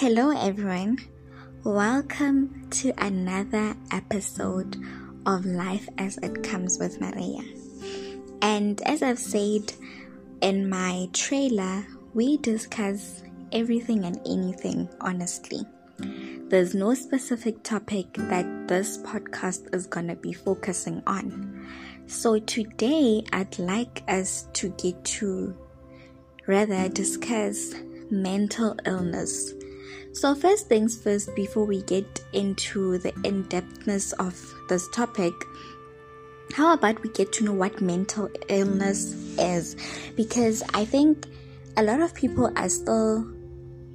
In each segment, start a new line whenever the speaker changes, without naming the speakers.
Hello, everyone. Welcome to another episode of Life as It Comes with Maria. And as I've said in my trailer, we discuss everything and anything, honestly. There's no specific topic that this podcast is going to be focusing on. So today, I'd like us to get to rather discuss mental illness. So, first things first, before we get into the in depthness of this topic, how about we get to know what mental illness is? Because I think a lot of people are still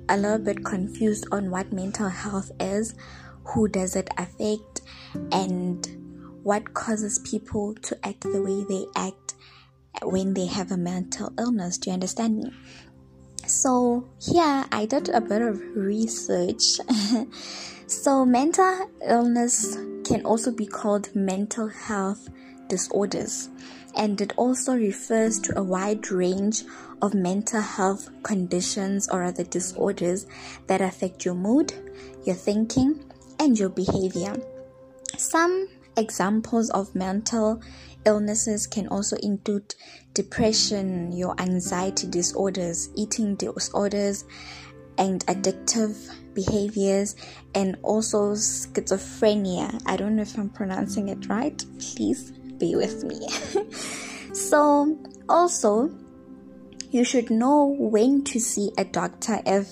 a little bit confused on what mental health is, who does it affect, and what causes people to act the way they act when they have a mental illness. Do you understand me? So, here I did a bit of research. so, mental illness can also be called mental health disorders, and it also refers to a wide range of mental health conditions or other disorders that affect your mood, your thinking, and your behavior. Some examples of mental illnesses can also include depression, your anxiety disorders, eating disorders, and addictive behaviors, and also schizophrenia. I don't know if I'm pronouncing it right. Please be with me. so, also, you should know when to see a doctor if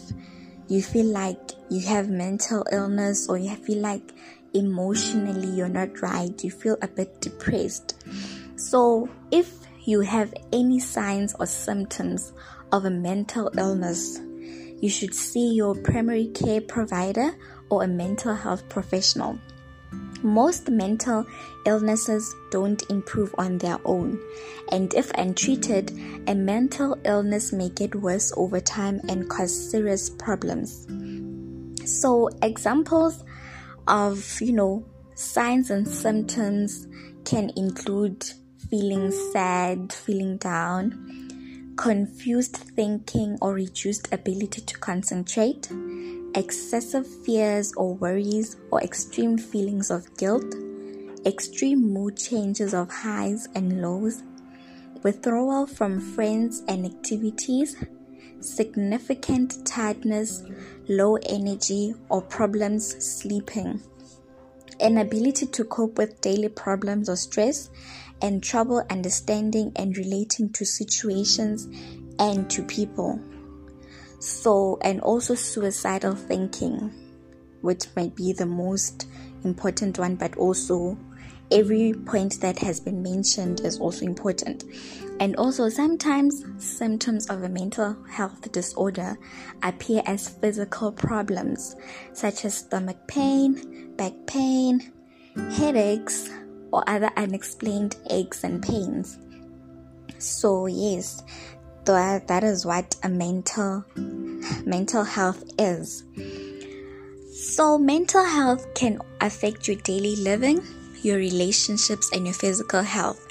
you feel like you have mental illness or you feel like emotionally you're not right, you feel a bit depressed. So, if you have any signs or symptoms of a mental illness, you should see your primary care provider or a mental health professional. Most mental illnesses don't improve on their own, and if untreated, a mental illness may get worse over time and cause serious problems. So, examples of you know signs and symptoms can include feeling sad, feeling down, confused thinking or reduced ability to concentrate, excessive fears or worries or extreme feelings of guilt, extreme mood changes of highs and lows, withdrawal from friends and activities, significant tiredness, low energy, or problems sleeping, inability to cope with daily problems or stress, and trouble understanding and relating to situations and to people. So, and also suicidal thinking, which might be the most important one, but also every point that has been mentioned is also important. And also, sometimes symptoms of a mental health disorder appear as physical problems, such as stomach pain, back pain, headaches, or other unexplained aches and pains. So, yes, that, that is what a mental mental health is. So, mental health can affect your daily living, your relationships, and your physical health.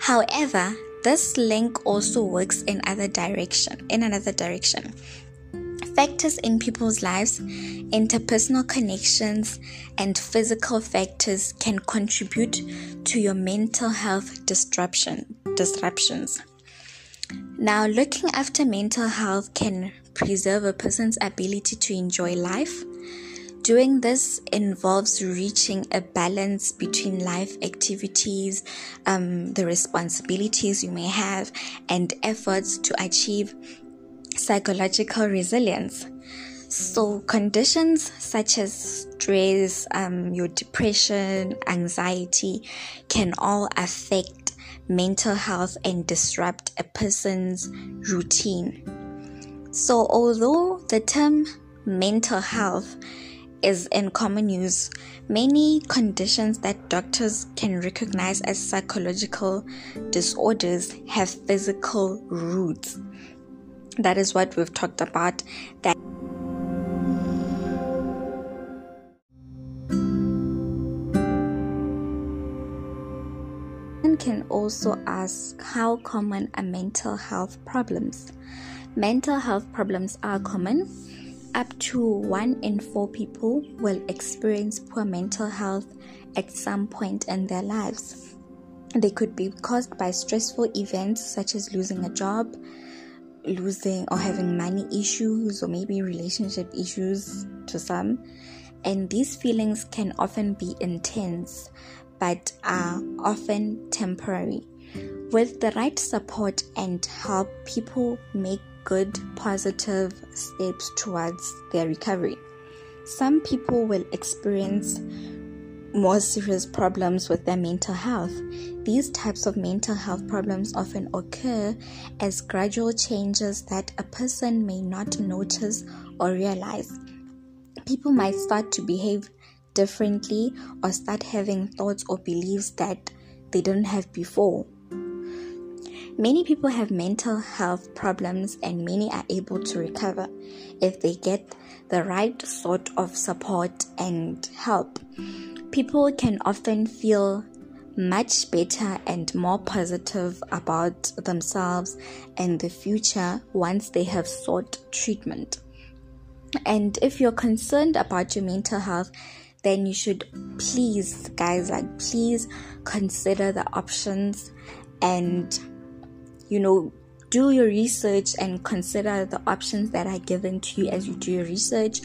However, this link also works in other direction in another direction factors in people's lives interpersonal connections and physical factors can contribute to your mental health disruption disruptions now looking after mental health can preserve a person's ability to enjoy life Doing this involves reaching a balance between life activities, um, the responsibilities you may have, and efforts to achieve psychological resilience. So, conditions such as stress, um, your depression, anxiety can all affect mental health and disrupt a person's routine. So, although the term mental health is in common use. Many conditions that doctors can recognize as psychological disorders have physical roots. That is what we've talked about. That one can also ask how common are mental health problems. Mental health problems are common up to one in four people will experience poor mental health at some point in their lives. They could be caused by stressful events such as losing a job, losing or having money issues, or maybe relationship issues to some. And these feelings can often be intense but are often temporary. With the right support and help, people make good, positive steps towards their recovery. Some people will experience more serious problems with their mental health. These types of mental health problems often occur as gradual changes that a person may not notice or realize. People might start to behave differently or start having thoughts or beliefs that they didn't have before. Many people have mental health problems and many are able to recover if they get the right sort of support and help. People can often feel much better and more positive about themselves and the future once they have sought treatment. And if you're concerned about your mental health, then you should please, guys, like please consider the options and you know, do your research and consider the options that are given to you as you do your research,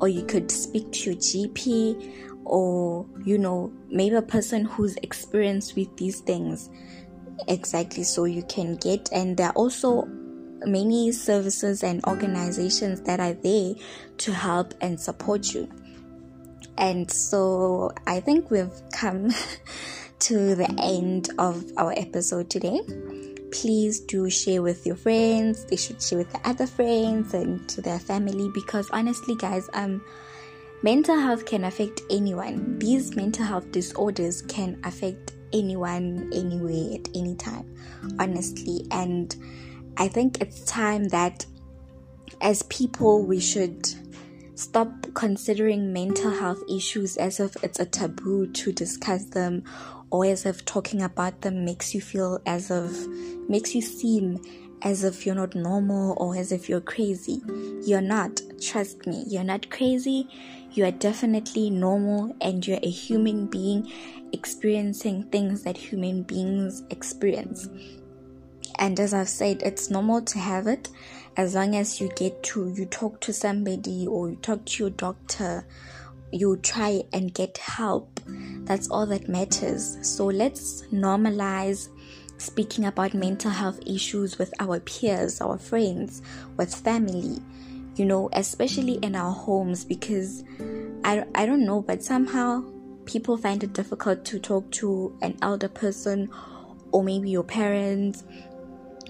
or you could speak to your GP, or you know, maybe a person who's experienced with these things. Exactly, so you can get, and there are also many services and organizations that are there to help and support you. And so I think we've come to the end of our episode today please do share with your friends. They should share with the other friends and to their family because honestly guys um mental health can affect anyone. These mental health disorders can affect anyone anywhere at any time honestly. And i think it's time that as people we should stop considering mental health issues as if it's a taboo to discuss them or as if talking about them makes you feel as if makes you seem as if you're not normal or as if you're crazy. You're not. Trust me, you're not crazy. You are definitely normal and you're a human being experiencing things that human beings experience. And as I've said, it's normal to have it as long as you get to, you talk to somebody or you talk to your doctor you try and get help. That's all that matters. So let's normalize speaking about mental health issues with our peers, our friends, with family, you know, especially in our homes because I, I don't know, but somehow people find it difficult to talk to an elder person or maybe your parents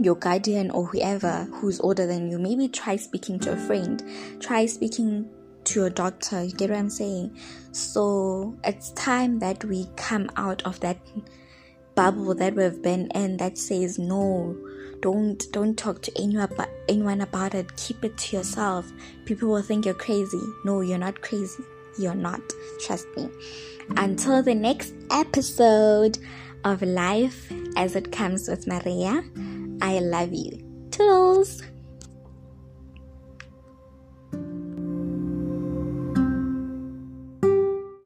your guardian or whoever who's older than you maybe try speaking to a friend try speaking to your doctor. You get what I'm saying? So it's time that we come out of that bubble that we've been in that says no don't don't talk to anyone about, anyone about it. Keep it to yourself. People will think you're crazy. No you're not crazy. You're not. Trust me. Until the next episode of life as it comes with maria i love you. Toodles